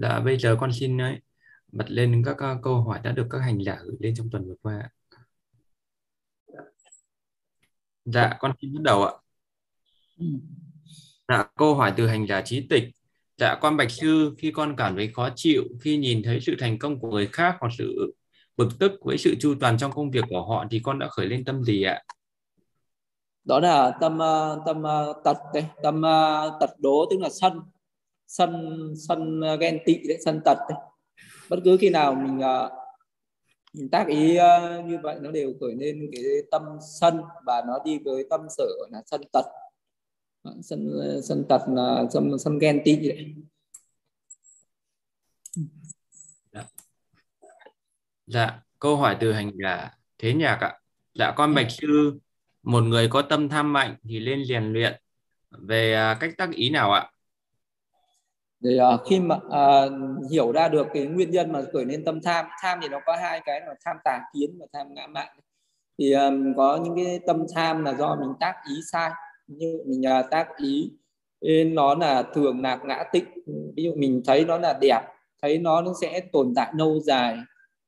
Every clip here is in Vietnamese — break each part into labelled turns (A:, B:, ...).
A: Dạ bây giờ con xin ấy, bật lên các uh, câu hỏi đã được các hành giả gửi lên trong tuần vừa qua. Dạ con xin bắt đầu ạ. Dạ câu hỏi từ hành giả trí tịch. Dạ con bạch sư khi con cảm thấy khó chịu khi nhìn thấy sự thành công của người khác hoặc sự bực tức với sự chu toàn trong công việc của họ thì con đã khởi lên tâm gì ạ?
B: Đó là tâm tâm tật đấy, tâm tật đố tức là sân sân sân ờ, ghen tị đấy, sân tật đấy. Bất cứ khi nào mình uh, mình tác ý uh, như vậy nó đều khởi lên cái tâm sân và nó đi với tâm sở là sân tật sân sân tật là sân sân ghen tị đấy.
A: Dạ. dạ câu hỏi từ hành giả thế nhạc ạ dạ con bạch sư một người có tâm tham mạnh thì lên rèn luyện về à, cách tác ý nào ạ
B: để uh, ờ, khi mà uh, hiểu ra được cái nguyên nhân mà khởi lên tâm tham tham thì nó có hai cái là tham tà kiến và tham ngã mạn. Thì um, có những cái tâm tham là do mình tác ý sai. Như mình uh, tác ý nên nó là thường là ngã tịnh. Ví dụ mình thấy nó là đẹp thấy nó nó sẽ tồn tại lâu dài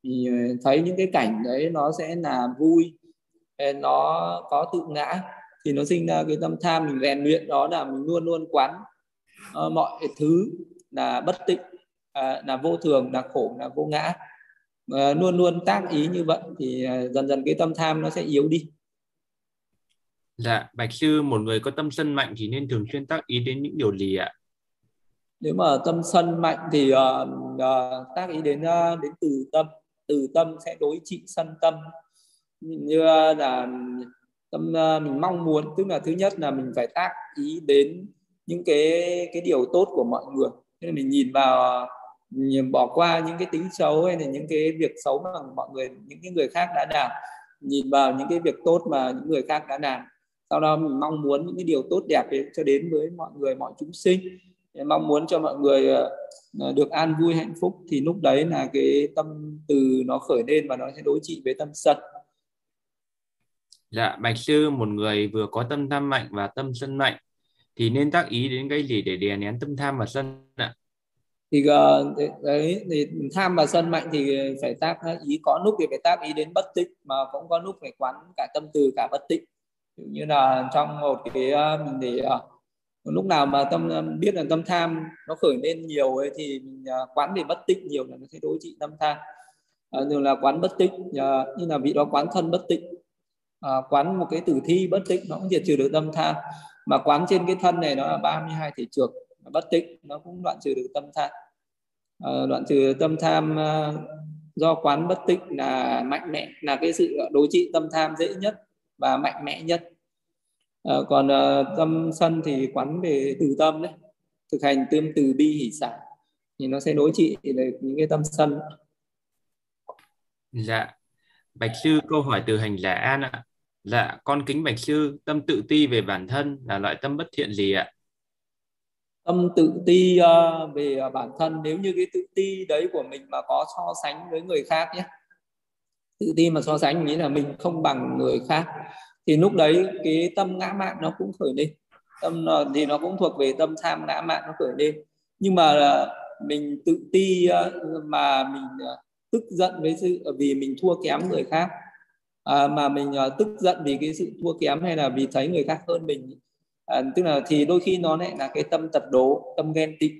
B: thì thấy những cái cảnh đấy nó sẽ là vui nó có tự ngã thì nó sinh ra cái tâm tham mình rèn luyện đó là mình luôn luôn quán uh, mọi thứ là bất tịnh uh, là vô thường là khổ là vô ngã uh, luôn luôn tác ý như vậy thì uh, dần dần cái tâm tham nó sẽ yếu đi
A: Dạ, Bạch Sư, một người có tâm sân mạnh thì nên thường xuyên tác ý đến những điều gì ạ?
B: Nếu mà tâm sân mạnh thì uh, uh, tác ý đến uh, đến từ tâm, từ tâm sẽ đối trị sân tâm. Như là tâm uh, mình mong muốn, tức là thứ nhất là mình phải tác ý đến những cái cái điều tốt của mọi người. Nên mình nhìn vào nhìn bỏ qua những cái tính xấu hay là những cái việc xấu mà mọi người những cái người khác đã làm. Nhìn vào những cái việc tốt mà những người khác đã làm. Sau đó mình mong muốn những cái điều tốt đẹp ấy cho đến với mọi người mọi chúng sinh. Mong muốn cho mọi người ờ, ờ, được an vui hạnh phúc. Thì lúc đấy là cái tâm từ nó khởi lên và nó sẽ đối trị với tâm sân.
A: Dạ, Bạch Sư, một người vừa có tâm tham mạnh và tâm sân mạnh thì nên tác ý đến cái gì để đè nén tâm tham và sân ạ?
B: Thì ờ, đấy thì tham và sân mạnh thì phải tác ờ, ý có lúc thì phải tác ý đến bất tịnh mà cũng có lúc phải quán cả tâm từ cả bất tịnh. Như là trong một cái ờ, mình để lúc nào mà tâm biết là tâm tham nó khởi lên nhiều ấy, thì mình quán về bất tịnh nhiều là nó sẽ đối trị tâm tham à, rồi là quán bất tịnh như là vị đó quán thân bất tịnh à, quán một cái tử thi bất tịnh nó cũng diệt trừ được tâm tham mà quán trên cái thân này nó là 32 thể trược bất tịnh nó cũng đoạn trừ được tâm tham. À, đoạn trừ tâm tham ờ, do quán bất tịnh là mạnh mẽ là cái sự đối trị tâm tham dễ nhất và mạnh mẽ nhất. À, còn à, tâm sân thì quán về từ tâm đấy thực hành tương từ bi hỷ xả thì nó sẽ đối trị được những cái tâm sân.
A: Dạ. Bạch sư câu hỏi từ hành giả an ạ. Dạ, con kính bạch sư, tâm tự ti về bản thân là loại tâm bất thiện gì ạ?
B: Tâm tự ti uh, về ờ, bản thân nếu như cái tự ti đấy của mình mà có so sánh với người khác nhé. Tự ti mà so sánh nghĩa là mình không bằng người khác thì lúc đấy cái tâm ngã mạn nó cũng khởi lên. Tâm ờ, thì nó cũng thuộc về tâm tham ngã mạn nó khởi lên. Nhưng mà mình tự ti uh, mà mình uh, tức giận với sự vì mình thua kém người khác à, mà mình à, tức giận vì cái sự thua kém hay là vì thấy người khác hơn mình. À, tức là thì đôi khi nó lại là cái tâm tật đố tâm ghen tị.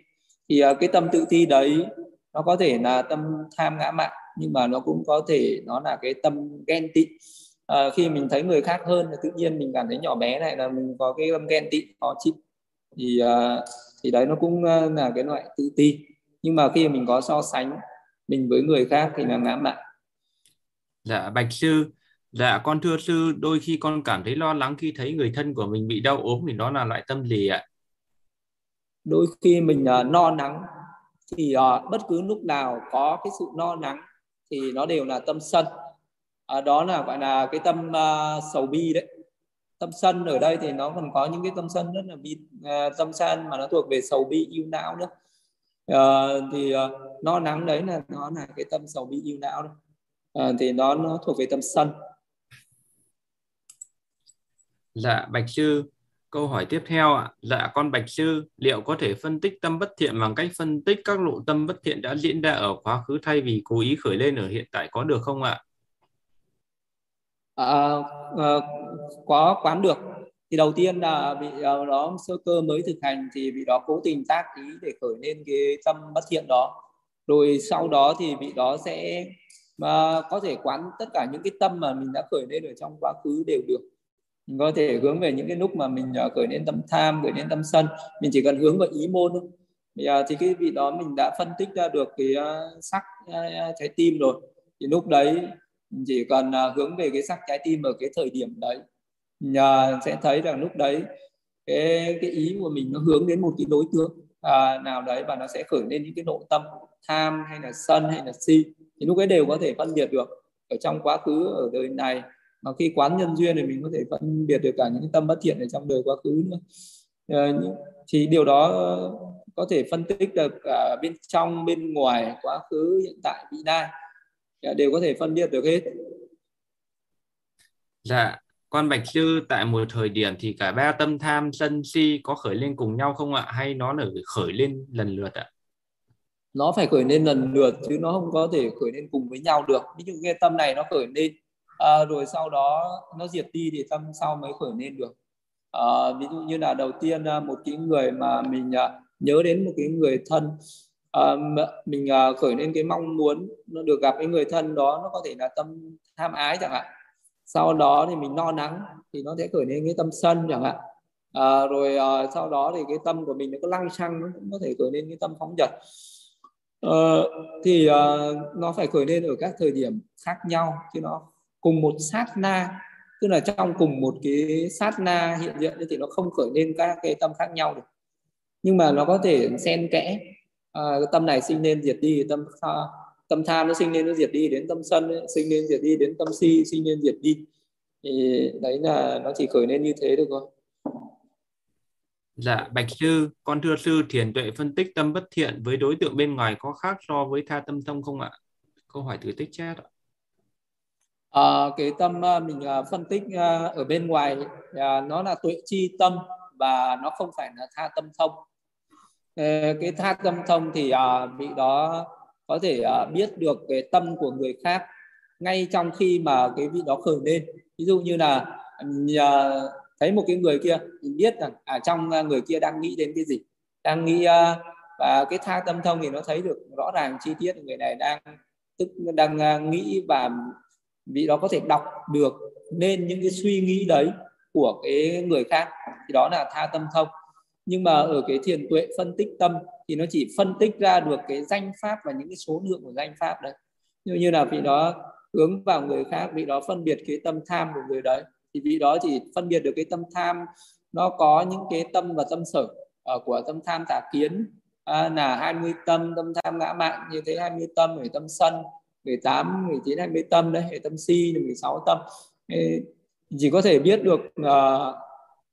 B: Thì à, cái tâm tự ti đấy nó có thể là tâm tham ngã mạn nhưng mà nó cũng có thể nó là cái tâm ghen tị. À, khi mình thấy người khác hơn thì tự nhiên mình cảm thấy nhỏ bé này là mình có cái tâm ghen tị khó chịu. Thì à, thì đấy nó cũng à, là cái loại tự ti. Nhưng mà khi mình có so sánh mình với người khác thì là ngã mạn.
A: Dạ bạch sư Dạ con thưa sư, đôi khi con cảm thấy lo lắng khi thấy người thân của mình bị đau ốm thì đó là loại tâm gì ạ?
B: Đôi khi mình uh, no nắng thì uh, bất cứ lúc nào có cái sự no nắng thì nó đều là tâm sân. Uh, đó là gọi là cái tâm uh, sầu bi đấy. Tâm sân ở đây thì nó còn có những cái tâm sân rất là bi, uh, tâm sân mà nó thuộc về sầu bi yêu não nữa. Uh, thì uh, no nắng đấy là nó là cái tâm sầu bi yêu não đấy. Uh, thì nó nó thuộc về tâm sân
A: Dạ, Bạch Sư, câu hỏi tiếp theo ạ. Dạ con bạch sư liệu có thể phân tích tâm bất thiện bằng cách phân tích các lộ tâm bất thiện đã diễn ra ở quá khứ thay vì cố ý khởi lên ở hiện tại có được không ạ?
B: À, à, có quán được. Thì đầu tiên là bị ờ, đó sơ cơ mới thực hành thì bị đó cố tình tác ý để khởi lên cái tâm bất thiện đó. Rồi sau đó thì vị đó sẽ mà có thể quán tất cả những cái tâm mà mình đã khởi lên ở trong quá khứ đều được mình có thể hướng về những cái lúc mà mình uh, khởi lên tâm tham khởi lên tâm sân. Mình chỉ cần hướng vào ý môn thôi. Bây giờ thì cái vị đó mình đã phân tích ra được cái uh, sắc uh, trái tim rồi. Thì lúc đấy mình chỉ cần uh, hướng về cái sắc trái tim ở cái thời điểm đấy. Nhờ sẽ thấy rằng lúc đấy cái cái ý của mình nó hướng đến một cái đối tượng à, nào đấy và nó sẽ khởi lên những cái nội tâm tham hay là sân hay là si. Thì lúc ấy đều có thể phân biệt được ở trong quá khứ ở đời này mà khi quán nhân duyên thì mình có thể phân biệt được cả những tâm bất thiện ở trong đời quá khứ nữa. À, thì điều đó có thể phân tích được cả bên trong bên ngoài quá khứ hiện tại vị lai. Đều có thể phân biệt được hết.
A: Dạ con bạch sư tại một thời điểm thì cả ba tâm tham sân si có khởi lên cùng nhau không ạ? Hay nó là khởi lên lần lượt ạ?
B: Nó phải khởi lên lần lượt chứ nó không có thể khởi lên cùng với nhau được. Ví dụ cái tâm này nó khởi lên à, rồi sau đó nó diệt đi thì tâm sau mới khởi lên được. À, ví dụ như là đầu tiên à, một cái người mà mình à, nhớ đến một cái người thân ờ, à, mình khởi lên cái mong muốn nó được gặp cái người thân đó nó có thể là tâm tham ái chẳng hạn. Sau đó thì mình no nắng thì nó sẽ khởi lên cái tâm sân chẳng hạn. À, rồi à, sau đó thì cái tâm của mình nó có lăng xăng nó cũng có thể khởi lên cái tâm phóng dật. À, thì à, nó phải khởi lên ở các thời điểm khác nhau chứ nó cùng một sát na tức là trong cùng một cái sát na hiện diện thì nó không khởi lên các cái tâm khác nhau được nhưng mà nó có thể xen kẽ à, tâm này sinh lên diệt đi tâm tâm tham nó sinh lên nó diệt đi đến tâm sân ấy, sinh lên diệt đi đến tâm si sinh lên diệt đi thì đấy là nó chỉ khởi lên như thế được thôi
A: Dạ, Bạch Sư, con thưa sư thiền tuệ phân tích tâm bất thiện với đối tượng bên ngoài có khác so với tha tâm thông không ạ? Câu hỏi từ tích chat ạ.
B: À, cái tâm ờ, mình ờ, phân tích ở bên ngoài nó là tuệ chi tâm và nó không phải là tha tâm thông. Cái tha tâm thông thì bị đó có thể biết được cái tâm của người khác ngay trong khi mà cái vị đó khởi lên ví dụ như là thấy một cái người kia mình biết rằng ở à, trong người kia đang nghĩ đến cái gì đang nghĩ và cái tha tâm thông thì nó thấy được rõ ràng chi tiết người này đang tức đang nghĩ và vị đó có thể đọc được nên những cái suy nghĩ đấy của cái người khác thì đó là tha tâm thông nhưng mà ở cái thiền tuệ phân tích tâm thì nó chỉ phân tích ra được cái danh pháp và những cái số lượng của danh pháp đấy. Như như là vị đó hướng vào người khác vị đó phân biệt cái tâm tham của người đấy thì vị đó chỉ phân biệt được cái tâm tham nó có những cái tâm và tâm sở ờ, của tâm tham tà kiến à, là 20 tâm tâm tham ngã mạn như thế 20 tâm rồi tâm sân 18 19 20 tâm đấy hệ tâm si 16 tâm. Chỉ có thể biết được uh,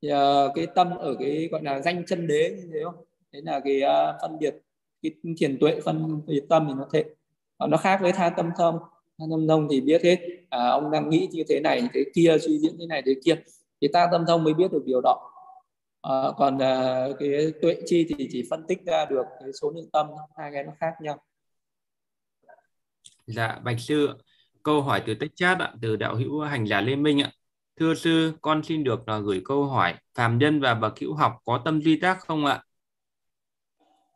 B: uh, cái tâm ở cái gọi là danh chân đế như thế không? Đấy là cái uh, phân biệt cái thiền tuệ phân biệt tâm thì nó thế. Nó khác với tha tâm thông. Tha tâm thông thì biết hết à, ông đang nghĩ như thế này thế kia suy diễn thế này thế kia. Thì ta tâm thông mới biết được điều đó. À, còn à, cái tuệ chi thì chỉ phân tích ra được cái số lượng tâm hai cái nó khác nhau
A: dạ bạch sư câu hỏi từ tích chat ạ từ đạo hữu hành giả lê minh ạ. Thưa sư con xin được là gửi câu hỏi phàm nhân và bậc hữu học có tâm duy tác không ạ?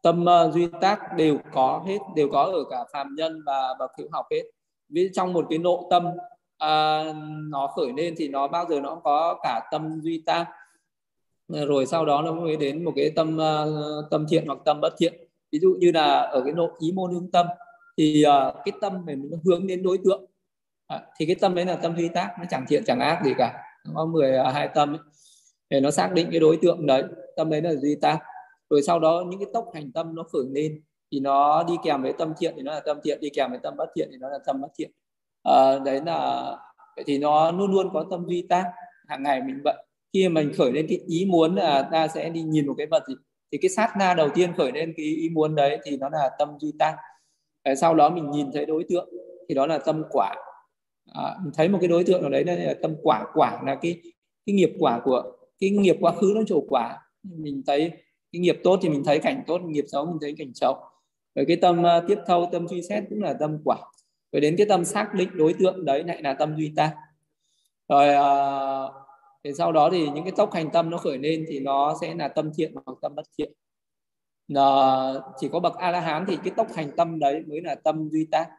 B: Tâm uh, duy tác đều có hết đều có ở cả phàm nhân và bậc hữu học hết. Vì trong một cái nội tâm uh, nó khởi lên thì nó bao giờ nó cũng có cả tâm duy tác. Rồi sau đó nó mới đến một cái tâm uh, tâm thiện hoặc tâm bất thiện. Ví dụ như là ở cái nội ý môn hướng tâm thì uh, cái tâm này nó hướng đến đối tượng. À, thì cái tâm đấy là tâm duy tác nó chẳng thiện chẳng ác gì cả. Nó có 12 tâm ấy. để nó xác định cái đối tượng đấy. Tâm đấy là duy tác rồi sau đó những cái tốc hành tâm nó khởi lên thì nó đi kèm với tâm thiện thì nó là tâm thiện đi kèm với tâm bất thiện thì nó là tâm bất thiện. À, đấy là vậy thì nó luôn luôn có tâm duy tác hàng ngày mình bận, khi mình khởi lên cái ý muốn là ta sẽ đi nhìn một cái vật gì thì cái sát na đầu tiên khởi lên cái ý muốn đấy thì nó là tâm duy tác sau đó mình nhìn thấy đối tượng thì đó là tâm quả. À, mình thấy một cái đối tượng nào đấy là tâm quả. Quả là cái cái nghiệp quả của cái nghiệp quá khứ nó trổ quả. Mình thấy cái nghiệp tốt thì mình thấy cảnh tốt nghiệp xấu mình thấy cảnh xấu. Rồi cái tâm uh, tiếp thâu tâm suy xét cũng là tâm quả. Rồi đến cái tâm xác định đối tượng đấy lại là tâm duy ta. Rồi uh, thì sau đó thì những cái tốc hành tâm nó khởi lên thì nó sẽ là tâm thiện hoặc tâm bất thiện. Ờ, chỉ có bậc a la hán thì cái tốc hành tâm đấy mới là tâm duy tác.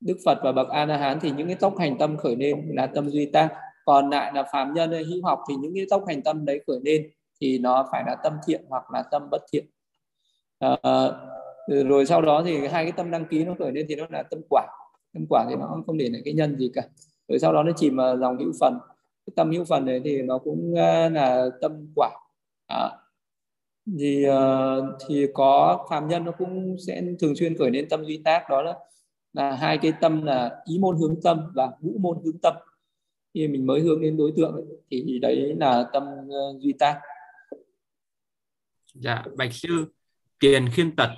B: Đức phật và bậc a la hán thì những cái tốc hành tâm khởi lên là tâm duy tác. Còn lại là phàm nhân hay hữu học thì những cái tốc hành tâm đấy khởi lên thì nó phải là tâm thiện hoặc là tâm bất thiện. À, rồi sau đó thì hai cái tâm đăng ký nó khởi lên thì nó là tâm quả tâm quả thì nó không để lại cái nhân gì cả. Rồi sau đó nó chìm vào dòng hữu phần. Cái tâm hữu phần này thì nó cũng ờ, là tâm quả à, thì uh, thì có phàm nhân nó cũng sẽ thường xuyên khởi lên tâm duy tác. Đó là là hai cái tâm là ý môn hướng tâm và ngũ môn hướng tâm. Khi mình mới hướng đến đối tượng ấy, thì đấy là tâm uh, duy tác.
A: Dạ bạch sư tiền khiên tật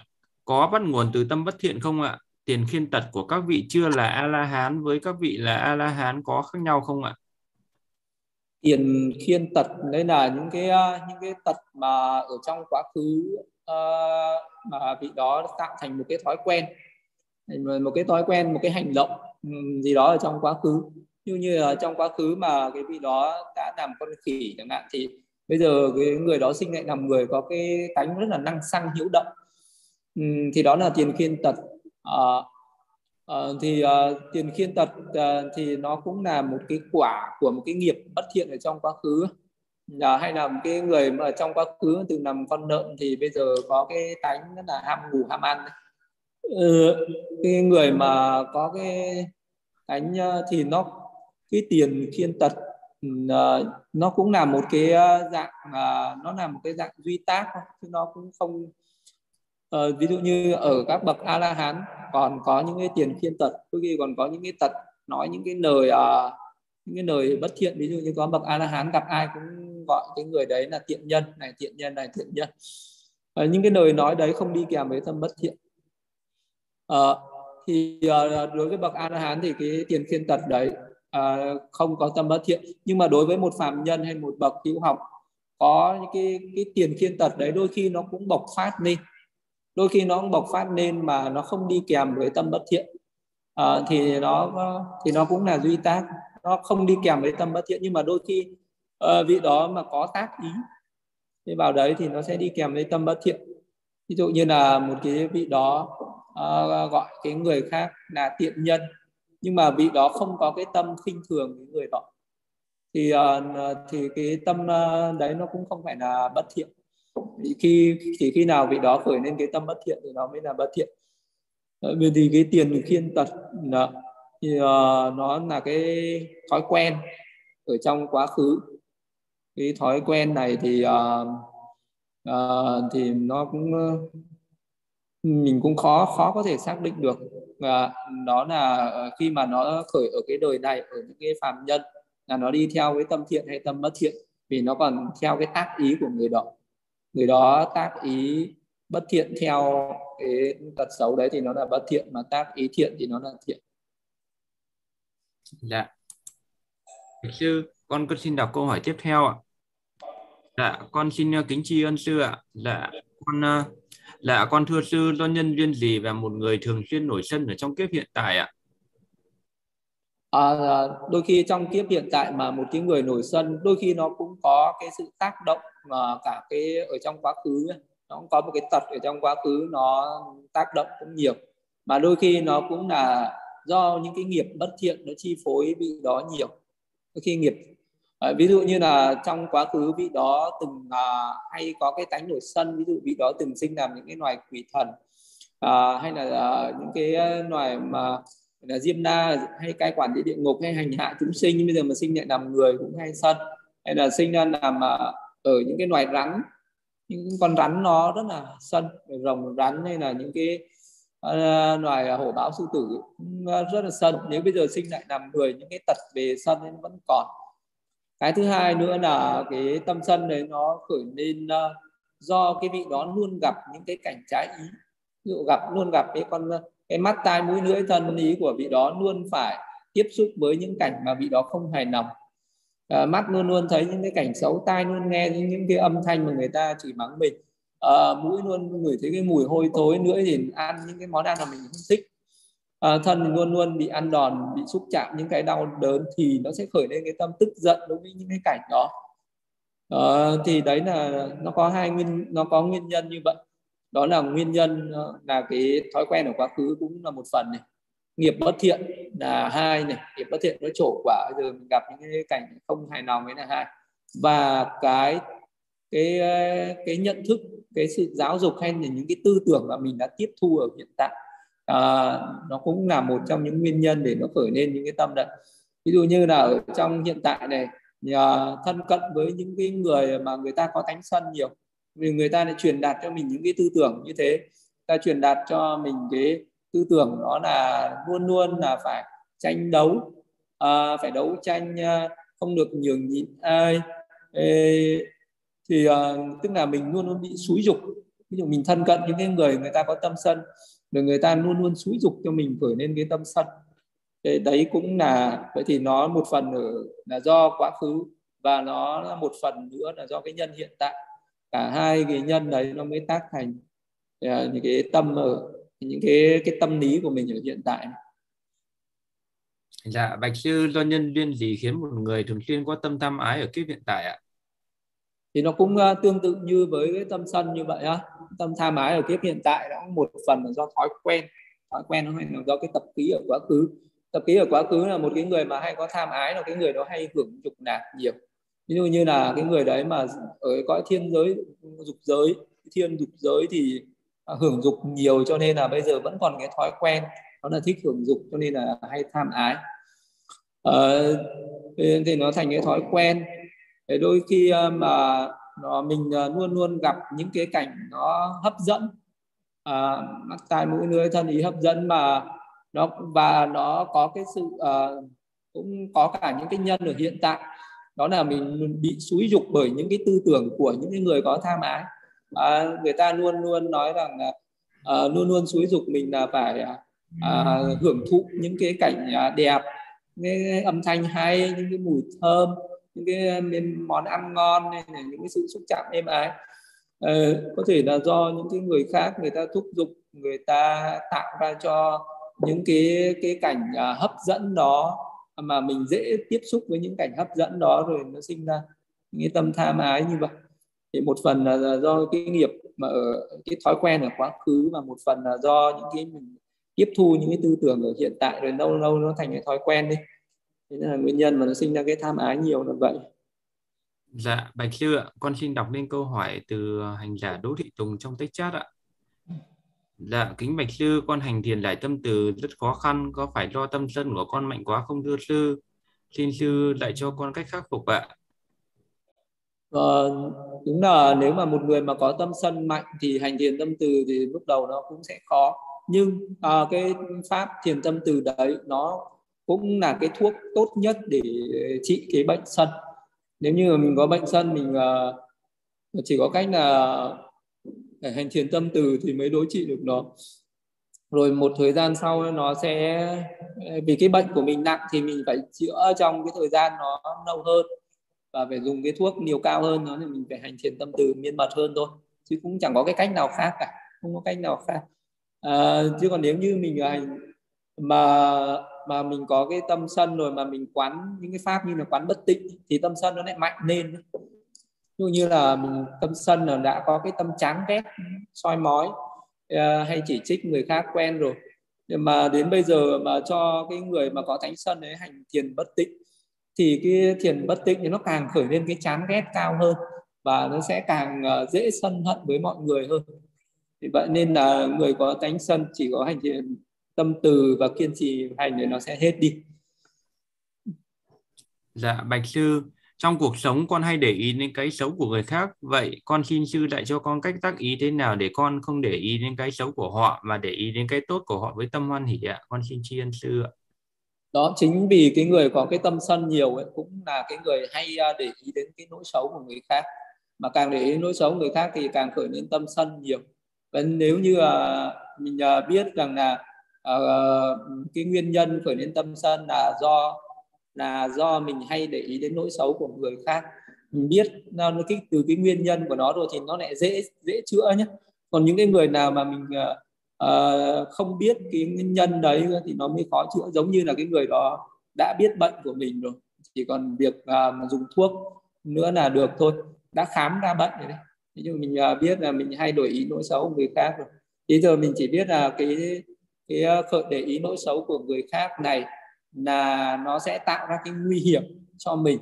A: có bắt nguồn từ tâm bất thiện không ạ? Tiền khiên tật của các vị chưa là a la hán với các vị là a la hán có khác nhau không ạ?
B: Tiền khiên tật đây là những cái à, những cái tật mà ở trong quá khứ uh, mà vị đó tạo thành một cái thói quen. Một cái thói quen một cái hành động gì đó ở trong quá khứ. Như như là trong quá khứ mà cái vị đó đã làm con khỉ chẳng hạn thì bây giờ cái người đó sinh lại làm người có cái tánh rất là năng xăng hiếu động. Thì đó là tiền khiên tật uh, Uh, thì uh, tiền khiên tật uh, thì nó cũng là một cái quả của một cái nghiệp bất thiện ở trong quá khứ. Uh, hay là một cái người mà ở trong quá khứ từng nằm con nợ thì bây giờ có cái tánh rất là ham ngủ ham ăn uh, cái người mà có cái tánh uh, thì nó cái tiền khiên tật uh, nó cũng là một cái dạng uh, nó là một cái dạng duy tác chứ nó cũng không à, ví dụ như ở các bậc a la hán còn có những cái tiền khiên tật đôi khi còn có những cái tật nói những cái lời uh, những cái lời bất thiện. Ví dụ như có bậc a la hán gặp ai cũng gọi cái người đấy là tiện nhân này tiện nhân này thiện nhân. À, những cái lời nói đấy không đi kèm với tâm bất thiện. À, thì uh, đối với bậc a la hán thì cái tiền khiên tật đấy uh, không có tâm bất thiện. Nhưng mà đối với một phàm nhân hay một bậc hữu học có những cái cái tiền khiên tật đấy đôi khi nó cũng bộc phát đi đôi khi nó cũng bộc phát lên mà nó không đi kèm với tâm bất thiện. À, thì nó thì nó cũng là duy tác. Nó không đi kèm với tâm bất thiện nhưng mà đôi khi uh, vị đó mà có tác ý thì vào đấy thì nó sẽ đi kèm với tâm bất thiện. Ví dụ như là một cái vị đó uh, gọi cái người khác là tiện nhân nhưng mà vị đó không có cái tâm khinh thường với người đó thì uh, thì cái tâm uh, đấy nó cũng không phải là bất thiện khi chỉ khi nào vị đó khởi lên cái tâm bất thiện thì nó mới là bất thiện. Vì thì cái tiền khiên tật nợ thì uh, nó là cái thói quen ở trong quá khứ. Cái thói quen này thì uh, uh, thì nó cũng uh, mình cũng khó khó có thể xác định được. Và đó là khi mà nó khởi ở cái đời này ở những cái phàm nhân là nó đi theo cái tâm thiện hay tâm bất thiện vì nó còn theo cái tác ý của người đó người đó tác ý bất thiện theo cái tật xấu đấy thì nó là bất thiện mà tác ý thiện thì nó là thiện.
A: Dạ. Sư con con xin đọc câu hỏi tiếp theo ạ. Dạ con xin uh, kính tri ân sư ạ. Dạ con uh, dạ con thưa sư do nhân duyên gì và một người thường xuyên nổi sân ở trong kiếp hiện tại ạ?
B: À, đôi khi trong kiếp hiện tại mà một cái người nổi sân đôi khi nó cũng có cái sự tác động mà cả cái ở trong quá khứ nó cũng có một cái tật ở trong quá khứ nó tác động cũng nhiều. Mà đôi khi nó cũng là do những cái nghiệp bất thiện nó chi phối vị đó nhiều đôi khi nghiệp. À, ví dụ như là trong quá khứ vị đó từng à, hay có cái tánh nổi sân ví dụ vị đó từng sinh làm những cái loài quỷ thần à, hay là à, những cái à, loài mà là diêm na hay cai quản địa ngục hay hành hạ chúng sinh nhưng bây giờ mà sinh lại làm người cũng hay sân hay là sinh ra làm uh, ở những cái loài rắn. Những con rắn nó rất là sân rồng rắn hay là những cái uh, loài hổ báo sư tử rất là sân. Nếu bây giờ sinh lại làm người những cái tật về sân nó vẫn còn. Cái thứ hai nữa là cái tâm sân đấy nó khởi lên uh, do cái vị đó luôn gặp những cái cảnh trái ý. Ví dụ gặp luôn gặp cái con cái mắt tai mũi lưỡi thân ý của vị đó luôn phải tiếp xúc với những cảnh mà vị đó không hài lòng à, mắt luôn luôn thấy những cái cảnh xấu tai luôn nghe những, những cái âm thanh mà người ta chỉ mắng mình. À, mũi luôn ngửi thấy cái mùi hôi thối nữa thì ăn những cái món ăn mà mình không thích. À, thân thì luôn luôn bị ăn đòn bị xúc chạm những cái đau đớn thì nó sẽ khởi lên cái tâm tức giận đối với những cái cảnh đó. À, thì đấy là nó có hai nguyên nó có nguyên nhân như vậy. Đó là nguyên nhân là cái thói quen ở quá khứ cũng là một phần này nghiệp bất thiện là hai này nghiệp bất thiện nó trổ quả. Giờ mình gặp những cái cảnh không hài lòng ấy là hai. Và cái cái cái nhận thức cái sự giáo dục hay là những cái tư tưởng mà mình đã tiếp thu ở hiện tại à, nó cũng là một trong những nguyên nhân để nó khởi lên những cái tâm đấy ví dụ như là ở trong hiện tại này nhờ thân cận với những cái người mà người ta có tánh sân nhiều vì người ta lại truyền đạt cho mình những cái tư tưởng như thế. Ta truyền đạt cho mình cái tư tưởng đó là luôn luôn là phải tranh đấu à, phải đấu tranh ờ, không được nhường nhịn ai. Ê, thì à, tức là mình luôn luôn bị xúi dục. Ví dụ mình thân cận những cái người người ta có tâm sân rồi người ta luôn luôn xúi dục cho mình khởi lên cái tâm sân. Ê, đấy cũng là vậy thì nó một phần ở, là do quá khứ và nó là một phần nữa là do cái nhân hiện tại. Cả hai cái nhân đấy nó mới tác thành những cái tâm ở những cái cái tâm lý của mình ở hiện tại
A: Dạ, Bạch Sư do nhân duyên gì khiến một người thường xuyên có tâm tham ái ở kiếp hiện tại ạ?
B: Thì nó cũng uh, tương tự như với cái tâm sân như vậy á. Tâm tham ái ở kiếp hiện tại đó một phần là do thói quen. Thói quen nó hay là do cái tập khí ở quá khứ. Tập khí ở quá khứ là một cái người mà hay có tham ái là cái người đó hay hưởng dục nạp nhiều. Ví dụ như là cái người đấy mà ở cõi thiên giới dục giới, thiên dục giới thì À, hưởng dục nhiều cho nên là bây giờ vẫn còn cái thói quen đó là thích hưởng dục cho nên là hay tham ái. Ờ, thì nó thành cái thói quen. Để đôi khi ờ, mà nó mình ờ, luôn luôn gặp những cái cảnh nó hấp dẫn à, mắt tai mũi lưỡi thân ý hấp dẫn mà nó và nó có cái sự uh, cũng có cả những cái nhân ở hiện tại. Đó là mình bị xúi dục bởi những cái tư tưởng của những cái người có tham ái à, người ta luôn luôn nói rằng là à, luôn luôn xúi dục mình là phải à, à hưởng thụ những cái cảnh à, đẹp những cái âm thanh hay những cái mùi thơm những cái à, món ăn ngon này những cái sự xúc chạm êm ái. À, có thể là do những cái người khác người ta thúc giục người ta tạo ra cho những cái cái cảnh à, hấp dẫn đó mà mình dễ tiếp xúc với những cảnh hấp dẫn đó rồi nó sinh ra những cái tâm tham ái như vậy thì một phần là do cái nghiệp mà ở, cái thói quen ở quá khứ và một phần là do những cái mình tiếp thu những cái tư tưởng ở hiện tại, rồi lâu lâu nó thành cái thói quen đi. Thế là nguyên nhân mà nó sinh ra cái tham ái nhiều là vậy.
A: Dạ bạch sư ạ, con xin đọc lên câu hỏi từ hành giả đỗ thị tùng trong tích chat ạ. Dạ kính bạch sư, con hành thiền giải tâm từ rất khó khăn, có phải do tâm sân của con mạnh quá không thưa sư? Xin sư dạy cho con cách khắc phục ạ.
B: Ờ, đúng là nếu mà một người mà có tâm sân mạnh thì hành thiền tâm từ thì lúc đầu nó cũng sẽ khó. Nhưng à, cái pháp thiền tâm từ đấy nó cũng là cái thuốc tốt nhất để trị cái bệnh sân. Nếu như mình có bệnh sân mình uh, chỉ có cách là để hành thiền tâm từ thì mới đối trị được nó. Rồi một thời gian sau nó sẽ vì cái bệnh của mình nặng thì mình phải chữa trong cái thời gian nó lâu hơn và phải dùng cái thuốc liều cao hơn nó thì mình phải hành thiền tâm từ miên mật hơn thôi. Chứ cũng chẳng có cái cách nào khác cả. Không có cách nào khác. À, chứ còn nếu như mình hành mà mà mình có cái tâm sân rồi mà mình quán những cái pháp như là quán bất tịnh thì tâm sân nó lại mạnh lên như như là mình tâm sân là đã có cái tâm chán ghét soi mói à, hay chỉ trích người khác quen rồi. Nhưng mà đến bây giờ mà cho cái người mà có thánh sân đấy hành thiền bất tịnh thì cái thiền bất tịnh thì nó càng khởi lên cái chán ghét cao hơn và nó sẽ càng ờ, dễ sân hận với mọi người hơn. Thì vậy nên là người có tánh sân, chỉ có hành thiền tâm từ và kiên trì hành thì nó sẽ hết đi.
A: Dạ bạch sư, trong cuộc sống con hay để ý đến cái xấu của người khác, vậy con xin sư dạy cho con cách tác ý thế nào để con không để ý đến cái xấu của họ mà để ý đến cái tốt của họ với tâm hoan hỷ ạ? Con xin tri ân sư ạ
B: đó chính vì cái người có cái tâm sân nhiều ấy cũng là cái người hay à, để ý đến cái nỗi xấu của người khác. Mà càng để ý nỗi xấu của người khác thì càng khởi lên tâm sân nhiều. Và nếu như uh, mình uh, biết rằng là uh, cái nguyên nhân khởi lên tâm sân là do là do mình hay để ý đến nỗi xấu của người khác mình biết nó cái từ cái nguyên nhân của nó rồi thì nó lại dễ dễ chữa nhé còn những cái người nào mà mình uh, Ờ, không biết cái nguyên nhân đấy thì nó mới khó chữa. Giống như là cái người đó đã biết bệnh của mình rồi. Chỉ còn việc uh, dùng thuốc nữa là được thôi. Đã khám ra bệnh rồi đấy. Thế nhưng mình uh, biết là mình hay đổi ý nỗi xấu của người khác rồi. Bây giờ mình chỉ biết là cái cái à, khởi để ý nỗi xấu của người khác này là nó sẽ tạo ra cái nguy hiểm cho mình.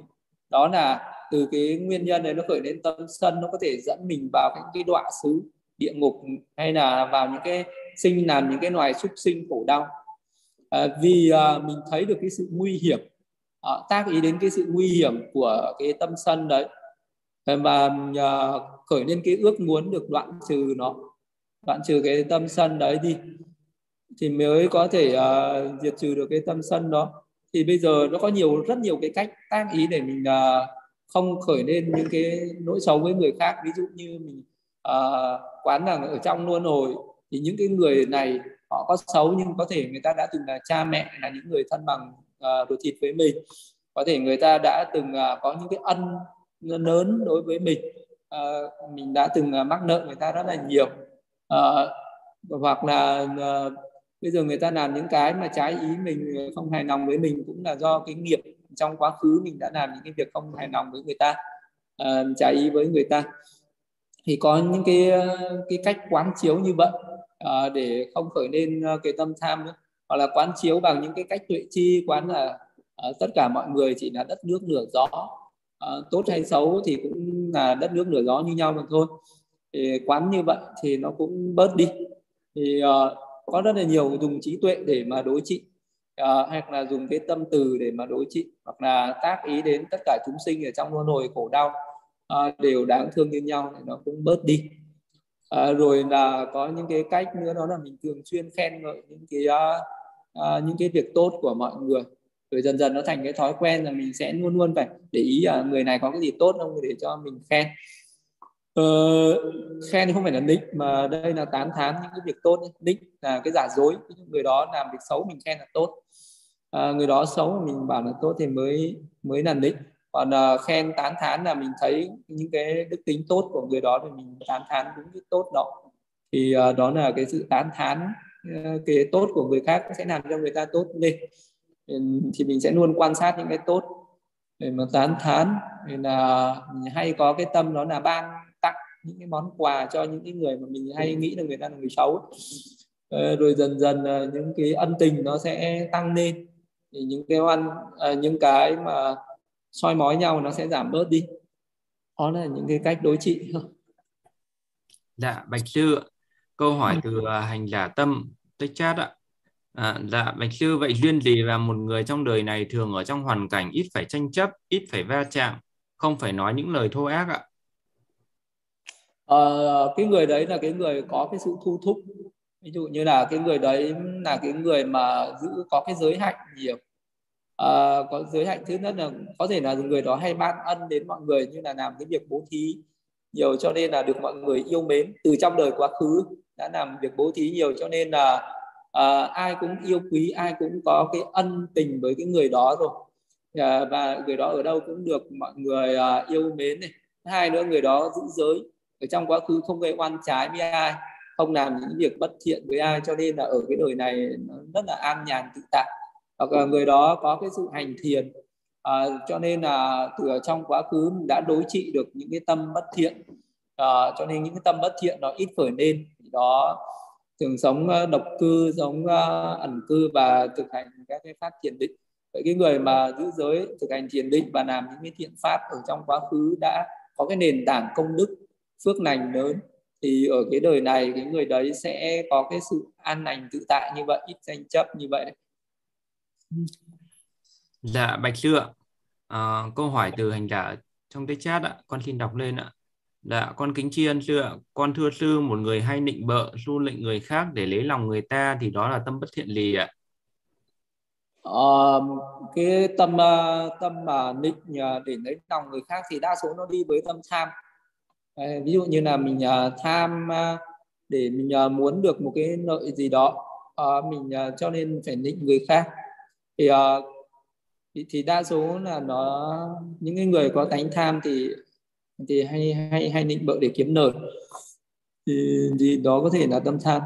B: Đó là từ cái nguyên nhân này nó khởi lên tâm sân nó có thể dẫn mình vào những cái đọa xứ địa ngục hay là vào những cái sinh làm những cái loài súc sinh khổ đau. À, vì à, mình thấy được cái sự nguy hiểm. À, tác ý đến cái sự nguy hiểm của cái tâm sân đấy. À, và à, khởi lên cái ước muốn được đoạn trừ nó đoạn trừ cái tâm sân đấy đi thì mới có thể à, diệt trừ được cái tâm sân đó. Thì bây giờ nó có nhiều rất nhiều cái cách tác ý để mình à, không khởi lên những cái nỗi xấu với người khác. Ví dụ như mình à, quán là ở trong luôn rồi thì những cái người này họ có xấu nhưng có thể người ta đã từng là cha mẹ là những người thân bằng uh, ruột thịt với mình. Có thể người ta đã từng uh, có những cái ân lớn đối với mình. Uh, mình đã từng uh, mắc nợ người ta rất là nhiều. Uh, hoặc là uh, bây giờ người ta làm những cái mà trái ý mình không hài lòng với mình cũng là do cái nghiệp trong quá khứ mình đã làm những cái việc không hài lòng với người ta uh, trái ý với người ta. Thì có những cái cái cách quán chiếu như vậy à, để không khởi lên ờ, cái tâm tham nữa. Hoặc là quán chiếu bằng những cái cách tuệ chi quán là à, tất cả mọi người chỉ là đất nước nửa gió. À, tốt hay xấu thì cũng là đất nước nửa gió như nhau mà thôi. Thì quán như vậy thì nó cũng bớt đi. Thì à, có rất là nhiều dùng trí tuệ để mà đối trị. À, hoặc là dùng cái tâm từ để mà đối trị. Hoặc là tác ý đến tất cả chúng sinh ở trong luân hồi khổ đau. À, đều đáng thương như nhau thì nó cũng bớt đi à, rồi là có những cái cách nữa đó là mình thường xuyên khen ngợi những cái uh, uh, những cái việc tốt của mọi người. Rồi dần dần nó thành cái thói quen là mình sẽ luôn luôn phải để ý là người này có cái gì tốt không để cho mình khen. Uh, khen không phải là nick mà đây là tán thán những cái việc tốt nick là cái giả dối người đó làm việc xấu mình khen là tốt. À, người đó xấu mình bảo là tốt thì mới mới là đích còn uh, khen tán thán là mình thấy những cái đức tính tốt của người đó thì mình tán thán đúng cái tốt đó. Thì uh, đó là cái sự tán thán uh, cái tốt của người khác sẽ làm cho người ta tốt lên. Thì mình sẽ luôn quan sát những cái tốt để mà tán thán. Thì là mình hay có cái tâm đó là ban tặng những cái món quà cho những cái người mà mình hay nghĩ là người ta là người xấu. Rồi dần dần những cái ân tình nó sẽ tăng lên. Thì những cái ăn những cái mà soi mói nhau nó sẽ giảm bớt đi. Đó là những cái cách đối trị.
A: Dạ bạch sư câu hỏi từ hành giả tâm tích chat ạ. À, dạ bạch sư vậy duyên gì và một người trong đời này thường ở trong hoàn cảnh ít phải tranh chấp ít phải va chạm không phải nói những lời thô ác ạ?
B: Uh, cái người đấy là cái người có cái sự thu thúc. Ví dụ như là cái người đấy là cái người mà giữ có cái giới hạnh nhiều uh, có giới hạnh thứ nhất là có thể là người đó hay ban ân đến mọi người như là làm cái việc bố thí nhiều cho nên là được mọi người yêu mến. Từ trong đời quá khứ đã làm việc bố thí nhiều cho nên là uh, ai cũng yêu quý ai cũng có cái ân tình với cái người đó rồi. Uh, và người đó ở đâu cũng được mọi người uh, yêu mến này. Hai nữa người đó giữ giới. Ở trong quá khứ không gây oan trái với ai không làm những việc bất thiện với ai cho nên là ở cái đời này nó rất là an nhàn tự tại hoặc là người đó có cái sự hành thiền. À, cho nên là từ ở trong quá khứ đã đối trị được những cái tâm bất thiện. À, cho nên những cái tâm bất thiện nó ít khởi lên. Đó thường sống ờ, độc cư sống uh, ẩn cư và thực hành các cái pháp thiền định. Vậy cái người mà giữ giới thực hành thiền định và làm những cái thiện pháp ở trong quá khứ đã có cái nền tảng công đức phước lành lớn thì ở cái đời này cái người đấy sẽ có cái sự an lành tự tại như vậy ít tranh chấp như vậy
A: dạ bạch sư ạ. À, câu hỏi từ hành giả trong cái chat ạ. Con xin đọc lên ạ. Dạ con kính tri ân sư ạ. Con thưa sư một người hay nịnh bợ du lệnh người khác để lấy lòng người ta thì đó là tâm bất thiện lì ạ.
B: Uh, cái tâm ờ, tâm mà định nịnh để lấy lòng người khác thì đa số nó đi với tâm tham. Ví dụ như là mình tham để mình muốn được một cái lợi gì đó mình uh, cho nên phải định người khác thì ờ, thì, thì đa số là nó những cái người có tánh tham thì thì hay hay hay định bợ để kiếm lời. Thì, thì đó có thể là tâm tham.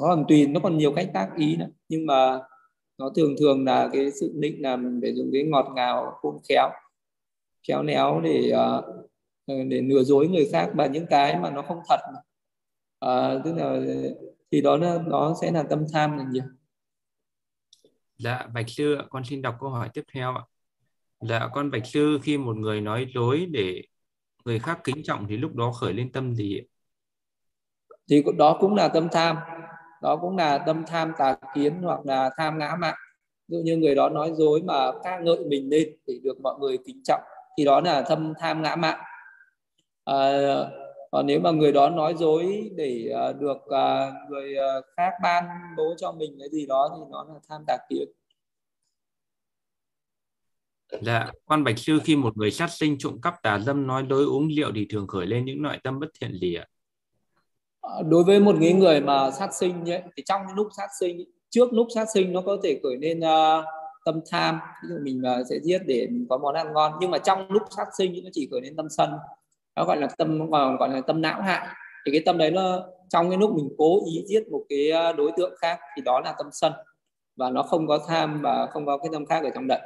B: Nó còn tùy nó còn nhiều cách tác ý nữa. Nhưng mà nó thường thường là cái sự định là mình phải dùng cái ngọt ngào khôn khéo khéo léo để ờ, để lừa dối người khác. Và những cái mà nó không thật à, tức là thì đó nó, nó sẽ là tâm tham là nhiều.
A: Dạ, Bạch Sư, con xin đọc câu hỏi tiếp theo ạ. Dạ, con Bạch Sư khi một người nói dối để người khác kính trọng thì lúc đó khởi lên tâm gì ạ?
B: Thì đó cũng là tâm tham, đó cũng là tâm tham tà kiến hoặc là tham ngã mạn. Ví dụ như người đó nói dối mà ca ngợi mình lên để được mọi người kính trọng thì đó là tâm tham ngã mạn. À, ờ, còn nếu mà người đó nói dối để uh, được uh, người uh, khác ban bố cho mình cái gì đó thì nó là tham tà kiến
A: Dạ, quan bạch sư khi một người sát sinh trộm cắp tà dâm nói đối uống rượu thì thường khởi lên những loại tâm bất thiện gì ạ?
B: Đối với một người mà sát sinh ấy, thì trong lúc sát sinh trước lúc sát sinh nó có thể khởi lên uh, tâm tham. Ví dụ mình uh, sẽ giết để có món ăn ngon. Nhưng mà trong lúc sát sinh nó chỉ khởi lên tâm sân nó gọi là tâm còn gọi là tâm não hại. Thì cái tâm đấy nó trong cái lúc mình cố ý giết một cái ờ, đối tượng khác thì đó là tâm sân. Và nó không có tham và không có cái tâm khác ở trong đậy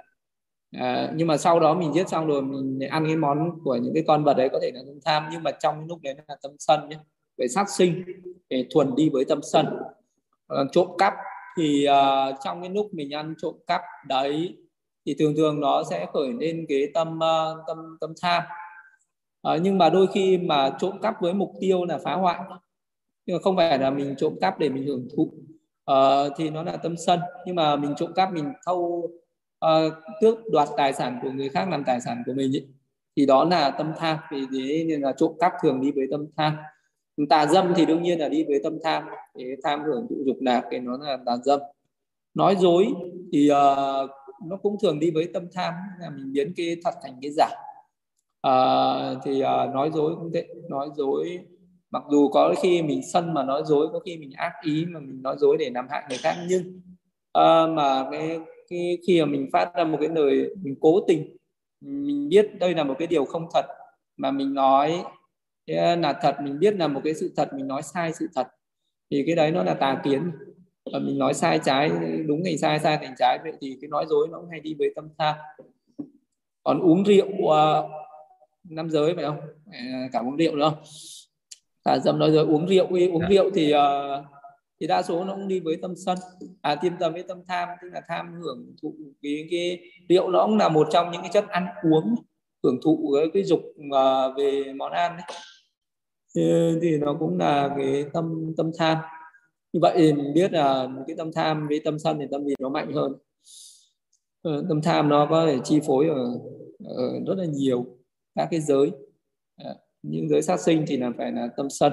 B: à, ờ, nhưng mà sau đó mình giết xong rồi mình ăn cái món của những cái con vật đấy có thể là tâm tham nhưng mà trong cái lúc đấy là tâm sân nhé về sát sinh để thuần đi với tâm sân. À, trộm cắp thì uh, trong cái lúc mình ăn trộm cắp đấy thì thường thường nó sẽ khởi lên cái tâm uh, tâm tâm tham à, nhưng mà đôi khi mà trộm cắp với mục tiêu là phá hoại. Nhưng mà không phải là mình trộm cắp để mình hưởng thụ. À, thì nó là tâm sân. Nhưng mà mình trộm cắp mình thâu à, tước đoạt tài sản của người khác làm tài sản của mình ý. thì đó là tâm tham. Vì thế nên là trộm cắp thường đi với tâm tham. Tà dâm thì đương nhiên là đi với tâm tham. Để tham hưởng thụ dục lạc thì nó là tà dâm. Nói dối thì uh, nó cũng thường đi với tâm tham. Là mình biến cái thật thành cái giả à, thì à, nói dối cũng thế nói dối mặc dù có khi mình sân mà nói dối có khi mình ác ý mà mình nói dối để làm hại người khác nhưng à, mà cái, cái khi mà mình phát ra một cái lời mình cố tình mình biết đây là một cái điều không thật mà mình nói là thật mình biết là một cái sự thật mình nói sai sự thật thì cái đấy nó là tà kiến. Và mình nói sai trái đúng thành sai sai thành trái vậy thì cái nói dối nó cũng hay đi với tâm tham còn uống rượu uh, nam giới phải không? Cả uống rượu nữa không? Cả dâm nói rồi uống rượu uống dạ. rượu thì uh, thì đa số nó cũng đi với tâm sân. À tiêm tầm với tâm tham tức là tham hưởng thụ cái cái rượu nó cũng là một trong những cái chất ăn uống hưởng thụ cái, cái dục uh, về món ăn ấy. Thì, thì nó cũng là cái tâm tâm tham. Như vậy thì mình biết là cái tâm tham với tâm sân thì tâm gì nó mạnh hơn. Ờ, tâm tham nó có thể chi phối ở, ở rất là nhiều các cái giới à, những giới sát sinh thì là phải là tâm sân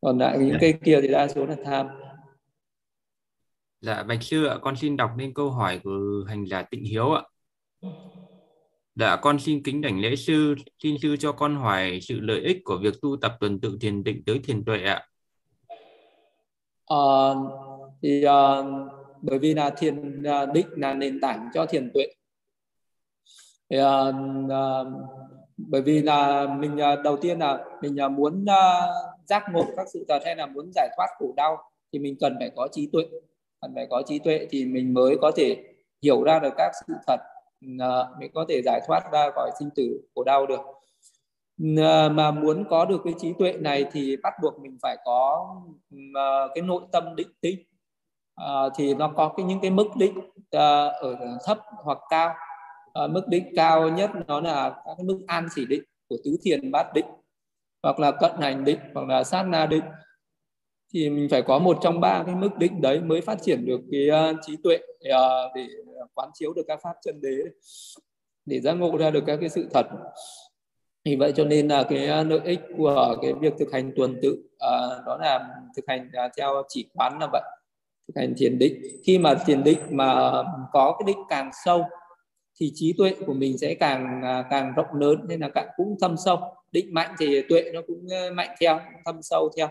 B: còn lại những dạ. cái kia thì đa số là tham
A: Dạ Bạch Sư ạ, con xin đọc lên câu hỏi của hành giả Tịnh Hiếu ạ. Dạ con xin kính đảnh lễ sư, xin sư cho con hỏi sự lợi ích của việc tu tập tuần tự thiền định tới thiền tuệ ạ.
B: À, thì uh, bởi vì là thiền uh, định là nền tảng cho thiền tuệ thì, uh, uh, bởi vì là mình uh, đầu tiên là mình uh, muốn uh, giác ngộ các sự thật hay là muốn giải thoát khổ đau thì mình cần phải có trí tuệ. Cần phải có trí tuệ thì mình mới có thể hiểu ra được các sự thật uh, mình có thể giải thoát ra khỏi sinh tử khổ đau được. Uh, mà muốn có được cái trí tuệ này thì bắt buộc mình phải có uh, cái nội tâm định tĩnh. Uh, thì nó có cái những cái mức định uh, ở thấp hoặc cao à, mức định cao nhất nó là các mức an chỉ định của tứ thiền bát định hoặc là cận hành định hoặc là sát na định thì mình phải có một trong ba cái mức định đấy mới phát triển được cái uh, trí tuệ uh, để quán chiếu được các pháp chân đế để giác ngộ ra được các cái sự thật. Vì vậy cho nên là cái lợi ích của cái việc thực hành tuần tự uh, đó là thực hành theo chỉ quán là vậy thực hành thiền định khi mà thiền định mà có cái định càng sâu thì trí tuệ của mình sẽ càng à, càng rộng lớn, nên là càng cũng thâm sâu. Định mạnh thì tuệ nó cũng ờ, mạnh theo, thâm sâu theo.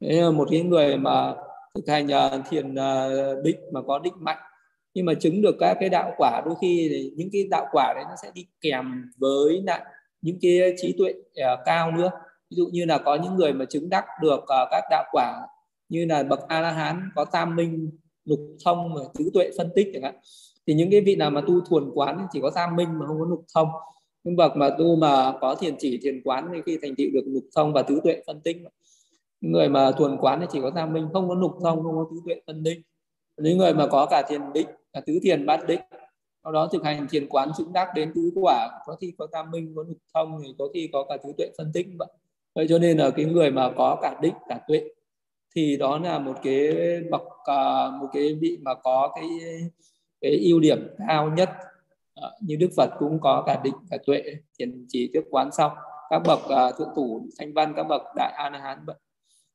B: Đấy là một cái người mà thực hành à, thiền à, định mà có định mạnh. Nhưng mà chứng được các cái đạo quả, đôi khi thì những cái đạo quả đấy nó sẽ đi kèm với lại những cái trí tuệ cao nữa. Ví dụ như là có những người mà chứng đắc được các đạo quả như là bậc a la hán có tam minh, lục thông tứ tuệ phân tích chẳng hạn thì những cái vị nào mà tu thuần quán thì chỉ có tam minh mà không có lục thông. Những bậc mà tu mà có thiền chỉ, thiền quán thì khi thành tựu được lục thông và tứ tuệ phân tích những người mà thuần quán thì chỉ có tam minh, không có lục thông, không có tứ tuệ phân tinh những người mà có cả thiền định, cả tứ thiền bát định, sau đó thực hành thiền quán chứng đắc đến tứ quả, có khi có tam minh, có lục thông thì có khi có cả tứ tuệ phân tích vậy vậy cho nên là cái người mà có cả định, cả tuệ, thì đó là một cái bậc à, một cái vị mà có cái cái ưu điểm cao nhất ờ, như Đức Phật cũng có cả định cả tuệ thiền chỉ tiếp quán xong các bậc uh, thượng thủ thanh văn các bậc đại a la hán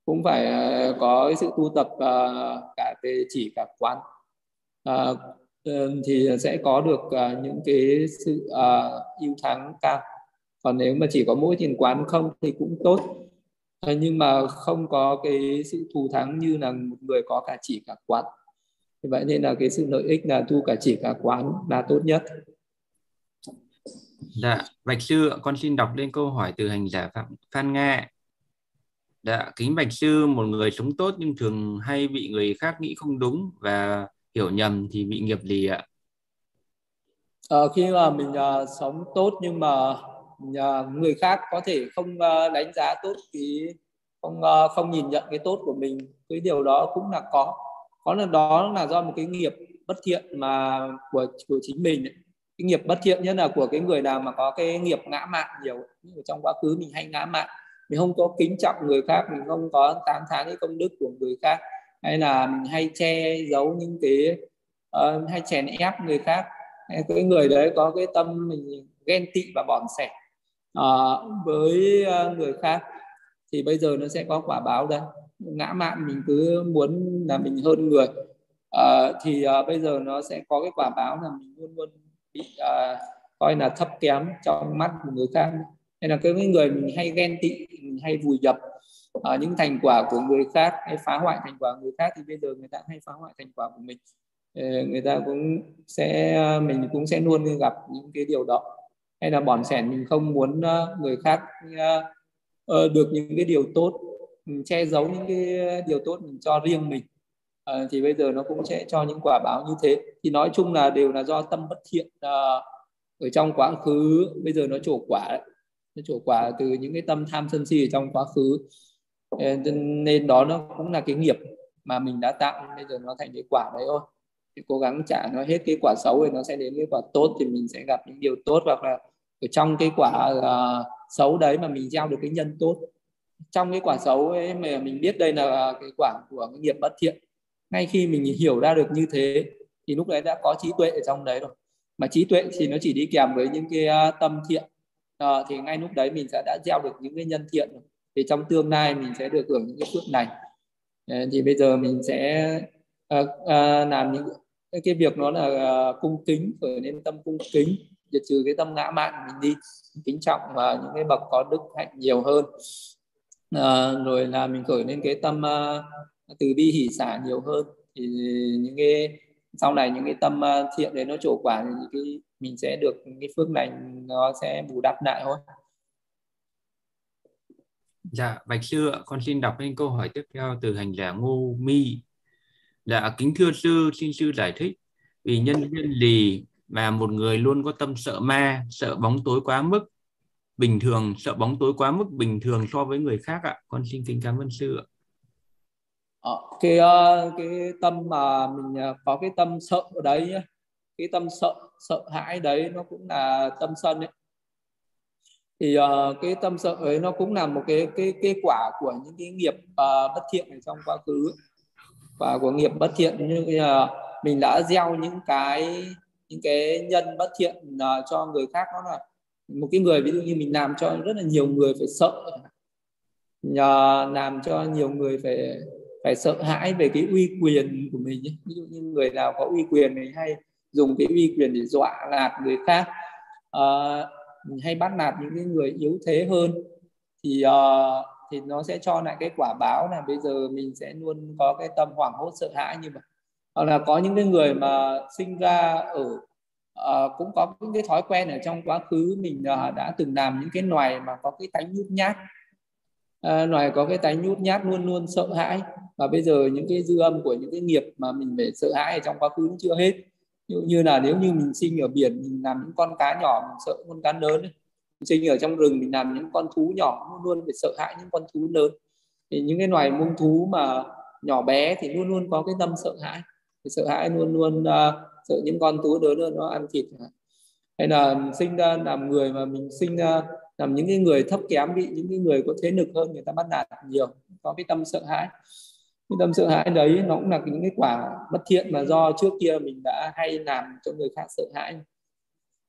B: cũng phải ờ, có sự tu tập cả về chỉ cả quán. Thì sẽ có được những cái sự ưu thắng cao. Còn nếu mà chỉ có mỗi thiền quán không thì cũng tốt. Nhưng mà không có cái sự thù thắng như là một người có cả chỉ cả quán thì vậy nên là cái sự lợi ích là tu cả chỉ cả quán là tốt nhất
A: Dạ, Bạch Sư, con xin đọc lên câu hỏi từ hành giả Phạm Phan Nga. Dạ, kính Bạch Sư, một người sống tốt nhưng thường hay bị người khác nghĩ không đúng và hiểu nhầm thì bị nghiệp gì ạ?
B: À, khi mà mình uh, sống tốt nhưng mà uh, người khác có thể không uh, đánh giá tốt thì không uh, không nhìn nhận cái tốt của mình, cái điều đó cũng là có có là đó là do một cái nghiệp bất thiện mà của của chính mình ấy. cái nghiệp bất thiện nhất là của cái người nào mà có cái nghiệp ngã mạn nhiều ở trong quá khứ mình hay ngã mạn mình không có kính trọng người khác mình không có tán thán cái công đức của người khác. Hay là mình hay che giấu những cái uh, hay chèn ép người khác. Hay cái người đấy có cái tâm mình ghen tị và bỏn sẻ uh, với uh, người khác thì bây giờ nó sẽ có quả báo đây ngã mạn mình cứ muốn là mình hơn người. À, thì à, bây giờ nó sẽ có cái quả báo là mình luôn luôn bị à, coi là thấp kém trong mắt của người khác. Hay là cái người mình hay ghen tị mình hay vùi dập à, những thành quả của người khác hay phá hoại thành quả người khác thì bây giờ người ta hay phá hoại thành quả của mình. Người ta cũng sẽ mình cũng sẽ luôn gặp những cái điều đó. Hay là bỏn sẻn mình không muốn uh, người khác uh, được những cái điều tốt mình che giấu những cái điều tốt mình cho riêng mình. À, thì bây giờ nó cũng sẽ cho những quả báo như thế. Thì nói chung là đều là do tâm bất thiện à, ở trong quá khứ. Bây giờ nó trổ quả đấy. nó trổ quả từ những cái tâm tham sân si ở trong quá khứ. Ờ, nên đó nó cũng là cái nghiệp mà mình đã tạo. Bây giờ nó thành cái quả đấy thôi. Thì cố gắng trả nó hết cái quả xấu thì nó sẽ đến cái quả tốt thì mình sẽ gặp những điều tốt hoặc là ở trong cái quả uh, xấu đấy mà mình gieo được cái nhân tốt trong cái quả xấu ấy mà mình biết đây là cái quả của cái nghiệp bất thiện. Ngay khi mình hiểu ra được như thế thì lúc đấy đã có trí tuệ ở trong đấy rồi. Mà trí tuệ thì nó chỉ đi kèm với những cái à, tâm thiện. À, thì ngay lúc đấy mình sẽ đã gieo được những cái nhân thiện rồi. thì trong tương lai mình sẽ được hưởng những cái phước này ờ, thì bây giờ mình sẽ à, à, làm những cái việc nó là à, cung kính khởi nên tâm cung kính. Diệt trừ cái tâm ngã mạn mình đi. Kính trọng và những cái bậc có đức hạnh nhiều hơn à, rồi là mình khởi lên cái tâm uh, từ bi hỷ xả nhiều hơn. Thì những cái sau này những cái tâm uh, thiện đấy nó trổ quả thì những cái mình sẽ được cái phước này nó sẽ bù đắp lại thôi.
A: Dạ, Bạch Sư ạ, con xin đọc lên câu hỏi tiếp theo từ hành giả Ngô Mi. Dạ, kính thưa sư, xin sư giải thích. Vì nhân duyên gì mà một người luôn có tâm sợ ma, sợ bóng tối quá mức bình thường sợ bóng tối quá mức bình thường so với người khác ạ. Con xin kính cảm ơn sư ạ.
B: Ờ, cái ờ, cái tâm mà mình ờ, có cái tâm sợ ở đấy nhá. Cái tâm sợ sợ hãi đấy nó cũng là tâm sân ấy. Thì uh, cái tâm sợ ấy nó cũng là một cái cái kết quả của những cái nghiệp uh, bất thiện ở trong quá khứ. Và của nghiệp bất thiện như uh, mình đã gieo những cái những cái nhân bất thiện uh, cho người khác đó là một cái người ví dụ như mình làm cho rất là nhiều người phải sợ nhờ làm cho nhiều người phải phải sợ hãi về cái uy quyền của mình ví dụ như người nào có uy quyền thì hay dùng cái uy quyền để dọa nạt người khác. À, hay bắt nạt những cái người yếu thế hơn. Thì uh, thì nó sẽ cho lại cái quả báo là bây giờ mình sẽ luôn có cái tâm hoảng hốt sợ hãi như vậy. Hoặc là có những cái người mà sinh ra ở uh, cũng có những cái thói quen ở trong quá khứ mình uh, đã từng làm những cái loài mà có cái tánh nhút nhát. Uh, loài có cái tánh nhút nhát luôn luôn sợ hãi. Và bây giờ những cái dư âm của những cái nghiệp mà mình phải sợ hãi ở trong quá khứ chưa hết. Như, như là nếu như mình sinh ở biển mình làm những con cá nhỏ mình sợ con cá lớn ấy. Mình sinh ở trong rừng mình làm những con thú nhỏ luôn luôn phải sợ hãi những con thú lớn. Thì những cái loài muông thú mà nhỏ bé thì luôn luôn có cái tâm sợ hãi. Thì sợ hãi luôn luôn uh, sợ những con thú lớn hơn nó ăn thịt hay là sinh ra làm người mà mình sinh ra làm những cái người thấp kém bị những cái người có thế lực hơn người ta bắt nạt nhiều có cái tâm sợ hãi. Cái tâm sợ hãi đấy nó cũng là những cái quả bất thiện mà do trước kia mình đã hay làm cho người khác sợ hãi.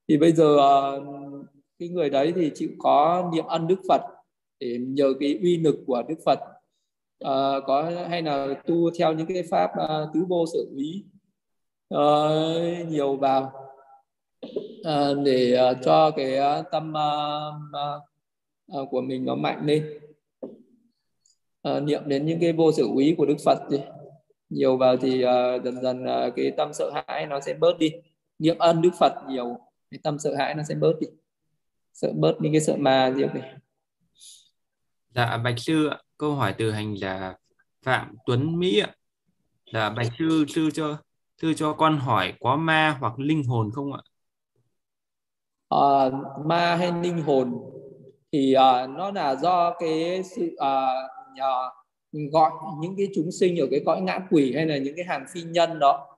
B: Thì bây giờ ờ, cái người đấy thì chịu có niệm ân đức phật để nhờ cái uy lực của đức phật uh, có hay là tu theo những cái pháp uh, tứ vô sở úy uh, nhiều vào. Uh, để uh, cho cái uh, tâm uh, uh, của mình nó mạnh lên uh, niệm đến những cái vô sự úy của Đức Phật đi. Nhiều vào thì uh, dần dần uh, cái tâm sợ hãi nó sẽ bớt đi. Niệm ân Đức Phật nhiều cái tâm sợ hãi nó sẽ bớt đi. Sợ bớt những cái sợ ma gì này.
A: Dạ bạch sư câu hỏi từ hành là phạm tuấn mỹ ạ. Là bạch sư sư cho thưa cho con hỏi có ma hoặc linh hồn không ạ?
B: À, ma hay linh hồn thì uh, nó là do cái sự uh, uh, gọi những cái chúng sinh ở cái cõi ngã quỷ hay là những cái hàng phi nhân đó.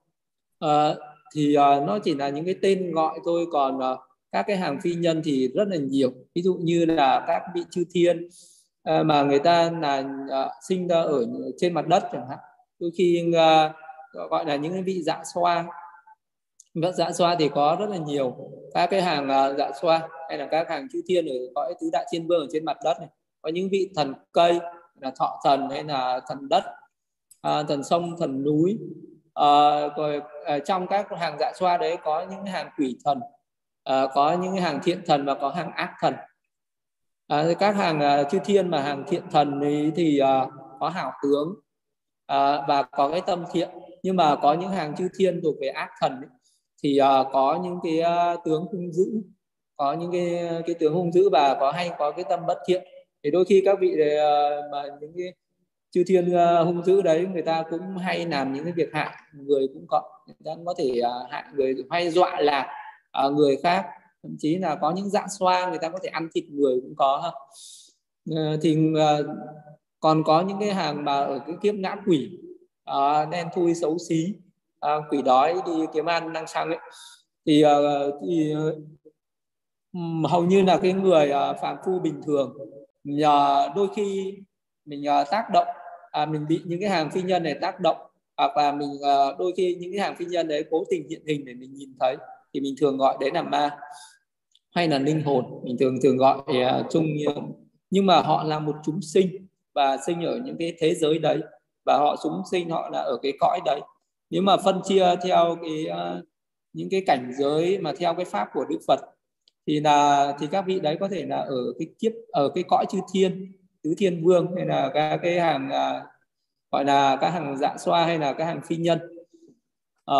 B: Uh, thì uh, nó chỉ là những cái tên gọi thôi còn uh, các cái hàng phi nhân thì rất là nhiều. Ví dụ như là các vị chư thiên uh, mà người ta là uh, sinh ra ở trên mặt đất chẳng hạn. Đôi khi uh, gọi là những vị dạ xoa. Vâng, dạ xoa thì có rất là nhiều. Các cái hàng à, dạ xoa hay là các hàng chư thiên ở cõi tứ đại thiên vương ở trên mặt đất này có những vị thần cây là thọ thần hay là thần đất à, thần sông thần núi. À, rồi à, trong các hàng dạ xoa đấy có những hàng quỷ thần à, có những hàng thiện thần và có hàng ác thần. À, các hàng à, chư thiên mà hàng thiện thần ấy thì à, có hảo tướng à, và có cái tâm thiện nhưng mà có những hàng chư thiên thuộc về ác thần ấy, thì uh, có những cái uh, tướng hung dữ. Có những cái cái tướng hung dữ và có hay có cái tâm bất thiện. Thì đôi khi các vị ờ, mà những cái chư thiên uh, hung dữ đấy người ta cũng hay làm những cái việc hại người cũng có. Người ta có thể uh, hại người hay dọa là người khác. Thậm chí là có những dạng xoa người ta có thể ăn thịt người cũng có ha. Thì còn có những cái hàng mà ở cái kiếp ngã quỷ Ờ, đen thui xấu xí. Ờ, quỷ đói đi kiếm ăn năng xăng ấy. Thì, ờ, thì hầu như là cái người phạm phu bình thường nhờ đôi khi mình tác động à, mình bị những cái hàng phi nhân này tác động hoặc là mình đôi khi những cái hàng phi nhân đấy cố tình hiện hình để mình nhìn thấy thì mình thường gọi đấy là ma hay là linh hồn. Mình thường thường gọi uh, chung nhưng mà họ là một chúng sinh và sinh ở những cái thế giới đấy và họ súng sinh họ là ở cái cõi đấy. Nếu mà phân chia theo cái à, những cái cảnh giới mà theo cái pháp của Đức Phật thì là thì các vị đấy có thể là ở cái kiếp ở cái cõi chư thiên tứ thiên vương hay là các cái hàng à, gọi là các hàng dạ xoa hay là các hàng phi nhân. À,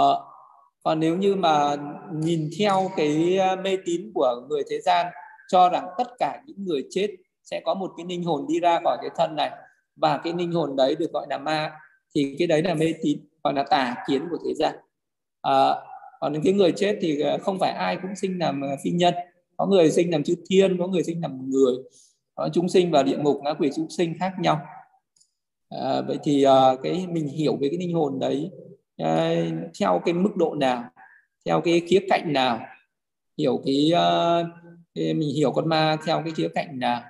B: còn nếu như mà nhìn theo cái à, mê tín của người thế gian cho rằng tất cả những người chết sẽ có một cái linh hồn đi ra khỏi cái thân này và cái linh hồn đấy được gọi là ma. Thì cái đấy là mê tín gọi là tà kiến của thế gian. À, còn những cái người chết thì ờ, không phải ai cũng sinh làm ờ, phi nhân. Có người sinh làm chư thiên có người sinh làm người. Có chúng sinh và địa ngục ngã quỷ chúng sinh khác nhau. À, vậy thì à, cái mình hiểu về cái linh hồn đấy à, theo cái mức độ nào theo cái khía cạnh nào? Hiểu cái, à, cái mình hiểu con ma theo cái khía cạnh nào?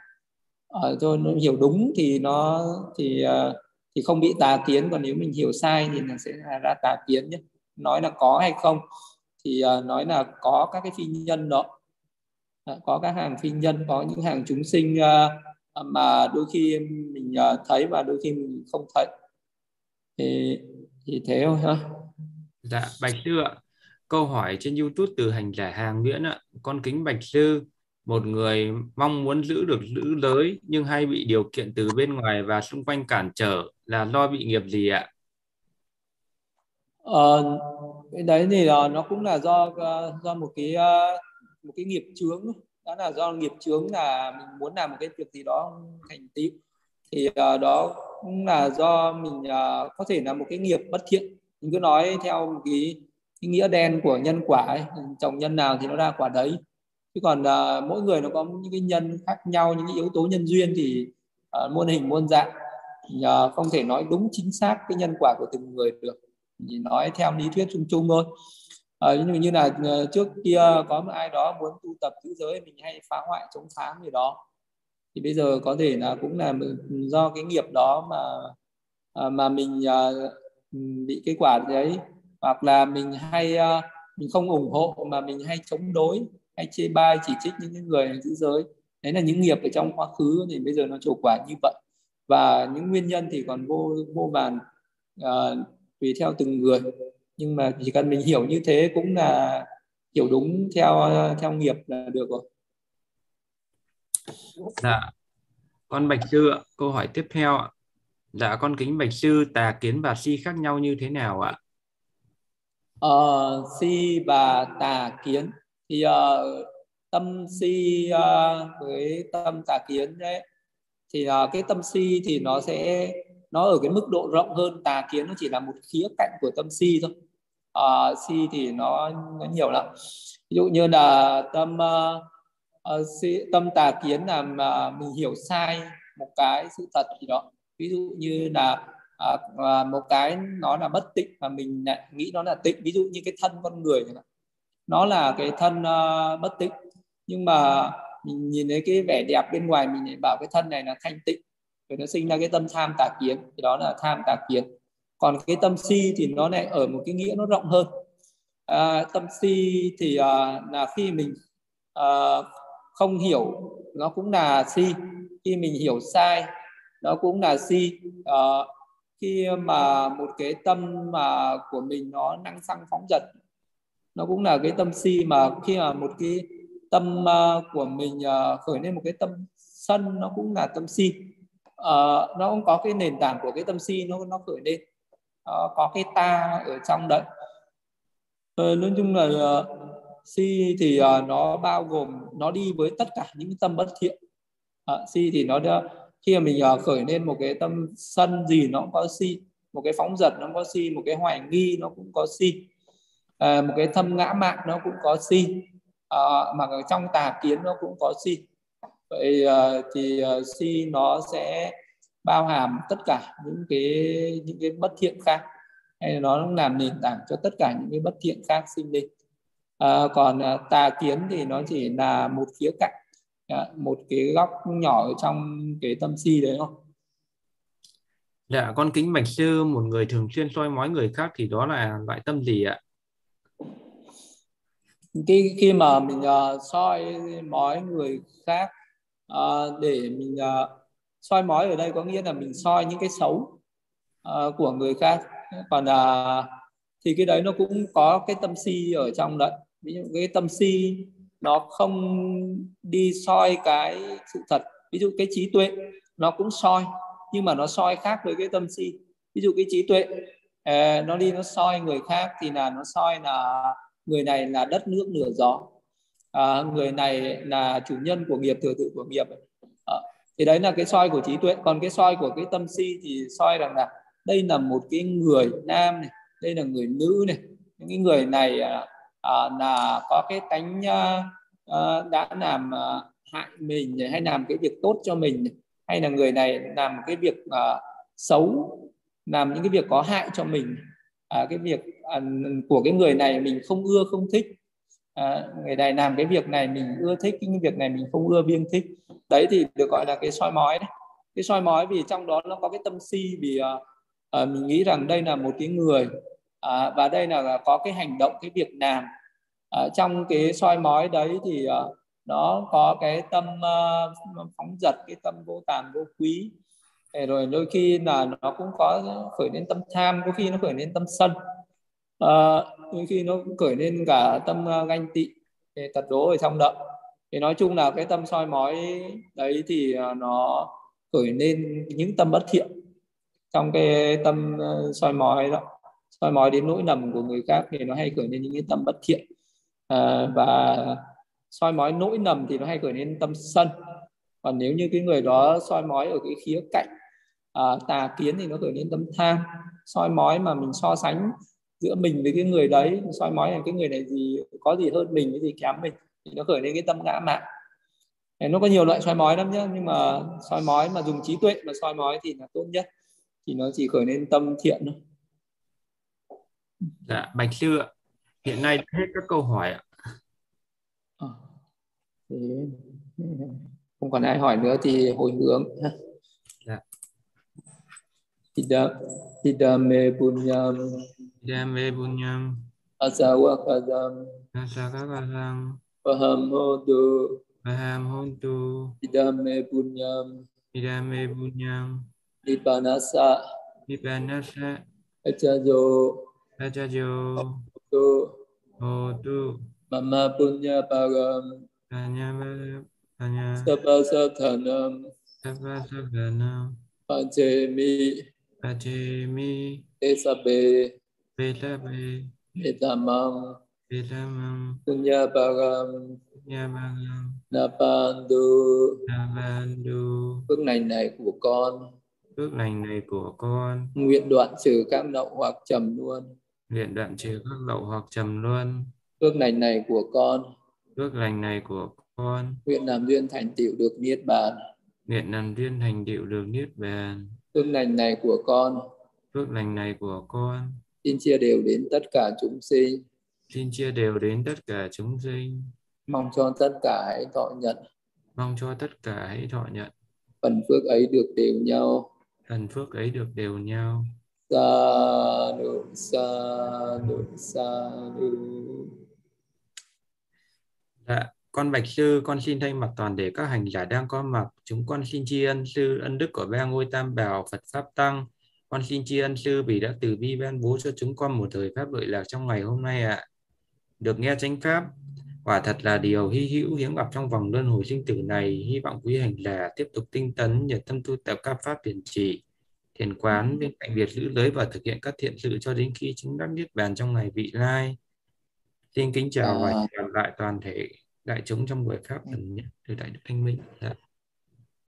B: À, thôi nó hiểu đúng thì nó thì ờ, thì không bị tà kiến. Còn nếu mình hiểu sai thì nó sẽ ra tà kiến nhé. Nói là có hay không thì uh, nói là có các cái phi nhân đó. Có các hàng phi nhân có những hàng chúng sinh uh, mà đôi khi mình uh, thấy và đôi khi mình không thấy. Thì thì thế thôi ha.
A: Dạ bạch sư ạ. Câu hỏi trên youtube từ hành giả hàng nguyễn ạ. Con kính bạch sư một người mong muốn giữ được giữ giới nhưng hay bị điều kiện từ bên ngoài và xung quanh cản trở là lo bị nghiệp gì ạ?
B: Ờ, cái đấy thì là nó cũng là do ờ, do một cái ờ, một cái nghiệp chướng. Đó là do nghiệp chướng là mình muốn làm một cái việc gì đó thành tựu. Thì uh, đó cũng là do mình uh, có thể là một cái nghiệp bất thiện. Mình cứ nói theo một cái, cái nghĩa đen của nhân quả ấy. trồng nhân nào thì nó ra quả đấy chứ còn uh, mỗi người nó có những cái nhân khác nhau những cái yếu tố nhân duyên thì uh, muôn hình muôn dạng. Uh, không thể nói đúng chính xác cái nhân quả của từng người được. Chỉ nói theo lý thuyết chung chung thôi. À, như, như là trước kia có một ai đó muốn tu tập giữ giới mình hay phá hoại chống phá gì đó. Thì bây giờ có thể là cũng là do cái nghiệp đó mà mà mình bị cái quả đấy. Hoặc là mình hay mình không ủng hộ mà mình hay chống đối hay chê bai chỉ trích những người giữ giới. Đấy là những nghiệp ở trong quá khứ thì bây giờ nó trổ quả như vậy. Và những nguyên nhân thì còn vô vô vàn uh, tùy theo từng người. Nhưng mà chỉ cần mình hiểu như thế cũng là hiểu đúng theo theo nghiệp là được rồi.
A: Dạ. Con bạch sư câu hỏi tiếp theo ạ. Dạ con kính bạch sư tà kiến và si khác nhau như thế nào ạ?
B: Ờ, si và tà kiến thì uh, tâm si uh, với tâm tà kiến đấy. Thì uh, cái tâm si thì nó sẽ nó ở cái mức độ rộng hơn. Tà kiến nó chỉ là một khía cạnh của tâm si thôi. Uh, si thì nó nó nhiều lắm. Ví dụ như là tâm uh, uh, si, tâm tà kiến là mà mình hiểu sai một cái sự thật gì đó. Ví dụ như là uh, một cái nó là bất tịnh mà mình lại nghĩ nó là tịnh. Ví dụ như cái thân con người nó là cái thân uh, bất tịnh. Nhưng mà mình nhìn thấy cái vẻ đẹp bên ngoài mình lại bảo cái thân này là thanh tịnh. Rồi nó sinh ra cái tâm tham tà kiến. Thì đó là tham tà kiến. Còn cái tâm si thì nó lại ở một cái nghĩa nó rộng hơn. À, tâm si thì à, là khi mình à, không hiểu nó cũng là si. Khi mình hiểu sai nó cũng là si. À, khi mà một cái tâm mà của mình nó năng xăng phóng dật nó cũng là cái tâm si mà khi mà một cái tâm ờ, của mình ờ, khởi lên một cái tâm sân nó cũng là tâm si. À, nó cũng có cái nền tảng của cái tâm si nó nó khởi lên. À, có cái ta ở trong đấy. À, nói chung là uh, si thì uh, nó bao gồm nó đi với tất cả những tâm bất thiện. À, si thì nó đã, khi mà mình uh, khởi lên một cái tâm sân gì nó cũng có si một cái phóng dật nó cũng có si một cái hoài nghi nó cũng có si à, một cái thâm ngã mạn nó cũng có si. À, mà ở trong tà kiến nó cũng có si. Vậy à, thì à, si nó sẽ bao hàm tất cả những cái những cái bất thiện khác. Hay nó làm nền tảng cho tất cả những cái bất thiện khác sinh lên. À, còn à, tà kiến thì nó chỉ là một khía cạnh. À, một cái góc nhỏ ở trong cái tâm si đấy không
A: Dạ, con kính bạch sư một người thường xuyên soi mói người khác thì đó là loại tâm gì ạ?
B: Khi khi mà mình uh, soi mói người khác uh, để mình uh, soi mói ở đây có nghĩa là mình soi những cái xấu uh, của người khác. Còn uh, thì cái đấy nó cũng có cái tâm si ở trong đấy. Ví dụ cái tâm si nó không đi soi cái sự thật. Ví dụ cái trí tuệ nó cũng soi nhưng mà nó soi khác với cái tâm si. Ví dụ cái trí tuệ uh, nó đi nó soi người khác thì là nó soi là người này là đất nước nửa gió. À, người này là chủ nhân của nghiệp thừa tự của nghiệp. À, thì đấy là cái soi của trí tuệ. Còn cái soi của cái tâm si thì soi rằng là đây là một cái người nam này đây là người nữ này. Những cái người này à, à, là có cái tánh à, à, đã làm à, hại mình hay làm cái việc tốt cho mình hay là người này làm cái việc à, xấu làm những cái việc có hại cho mình à, cái việc à, của cái người này mình không ưa không thích. À, người này làm cái việc này mình ưa thích cái việc này mình không ưa biêng thích. Đấy thì được gọi là cái soi mói. Đấy cái soi mói vì trong đó nó có cái tâm si vì à, à, mình nghĩ rằng đây là một cái người à, và đây là có cái hành động cái việc làm. À, trong cái soi mói đấy thì à, nó có cái tâm uh, phóng dật cái tâm vô tàn vô quý rồi đôi khi là nó cũng có khởi lên tâm tham có khi nó khởi lên tâm sân. À, đôi khi nó cũng khởi lên cả tâm ờ, ganh tị tật đố ở trong động. Thì nói chung là cái tâm soi mói đấy thì ờ, nó khởi lên những tâm bất thiện trong cái tâm soi mói đó. Soi mói đến nỗi lầm của người khác thì nó hay khởi lên những cái tâm bất thiện. À, và soi mói nỗi lầm thì nó hay khởi lên tâm sân. Còn nếu như cái người đó soi mói ở cái khía cạnh à, tà kiến thì nó khởi lên tâm tham. Soi mói mà mình so sánh giữa mình với cái người đấy soi mói là cái người này gì có gì hơn mình cái gì kém mình thì nó khởi lên cái tâm ngã mạn. Nó có nhiều loại soi mói lắm nhá nhưng mà soi mói mà dùng trí tuệ mà soi mói thì là tốt nhất. Thì nó chỉ khởi lên tâm thiện thôi.
A: Dạ bạch sư ạ. Hiện nay hết các câu hỏi ạ.
B: À, thế không còn ai hỏi nữa thì hồi hướng Idame punyam.
A: Idame punyam.
B: Asawakadam
A: Asawakadam
B: Paham hodu
A: Paham hodu
B: Idame punyam.
A: Idame punyam.
B: Nipanasa
A: Nipanasa
B: Achajo
A: Achajo
B: Tu
A: Hodu
B: Mama punya param.
A: Panya Panya
B: Sabasathanam
A: Sabasathanam
B: Pachemi
A: Pachemi
B: Esabe
A: Petabe
B: Etamam
A: Etamam
B: Punya param
A: Nyabagam
B: Napandu
A: Nabandu
B: Phước lành này của con
A: Phước lành này của con.
B: Nguyện đoạn trừ các lậu hoặc trầm luôn
A: Nguyện đoạn trừ các lậu hoặc trầm luôn.
B: Phước lành này của con
A: Phước lành này của con.
B: Nguyện làm duyên thành tựu được niết bàn.
A: Nguyện làm duyên thành tựu được niết bàn
B: Phước lành này của con.
A: Phước lành này của con.
B: Xin chia đều đến tất cả chúng sinh.
A: Xin chia đều đến tất cả chúng sinh.
B: Mong cho tất cả hãy thọ nhận.
A: Mong cho tất cả hãy thọ nhận.
B: Phần phước ấy được đều nhau.
A: Phần phước ấy được đều nhau.
B: Sa nụ sa nụ sa
A: Dạ, con Bạch Sư, con xin thay mặt toàn thể các hành giả đang có mặt. Chúng con xin tri ân Sư ân đức của ba ngôi tam bảo Phật Pháp Tăng. Con xin tri ân Sư vì đã từ bi ban bố cho chúng con một thời Pháp lợi lạc trong ngày hôm nay ạ. Được nghe chánh Pháp, quả thật là điều hy hữu hiếm gặp trong vòng luân hồi sinh tử này. Hy vọng quý hành giả tiếp tục tinh tấn, nhiệt tâm tu tập các Pháp điển chỉ, thiền quán bên cạnh việc giữ giới và thực hiện các thiện sự cho đến khi chứng đắc niết bàn trong ngày vị lai. Xin kính chào và hẹn gặp lại toàn thể đại chúng trong buổi pháp lần nhất từ đại đức thanh minh. Dạ.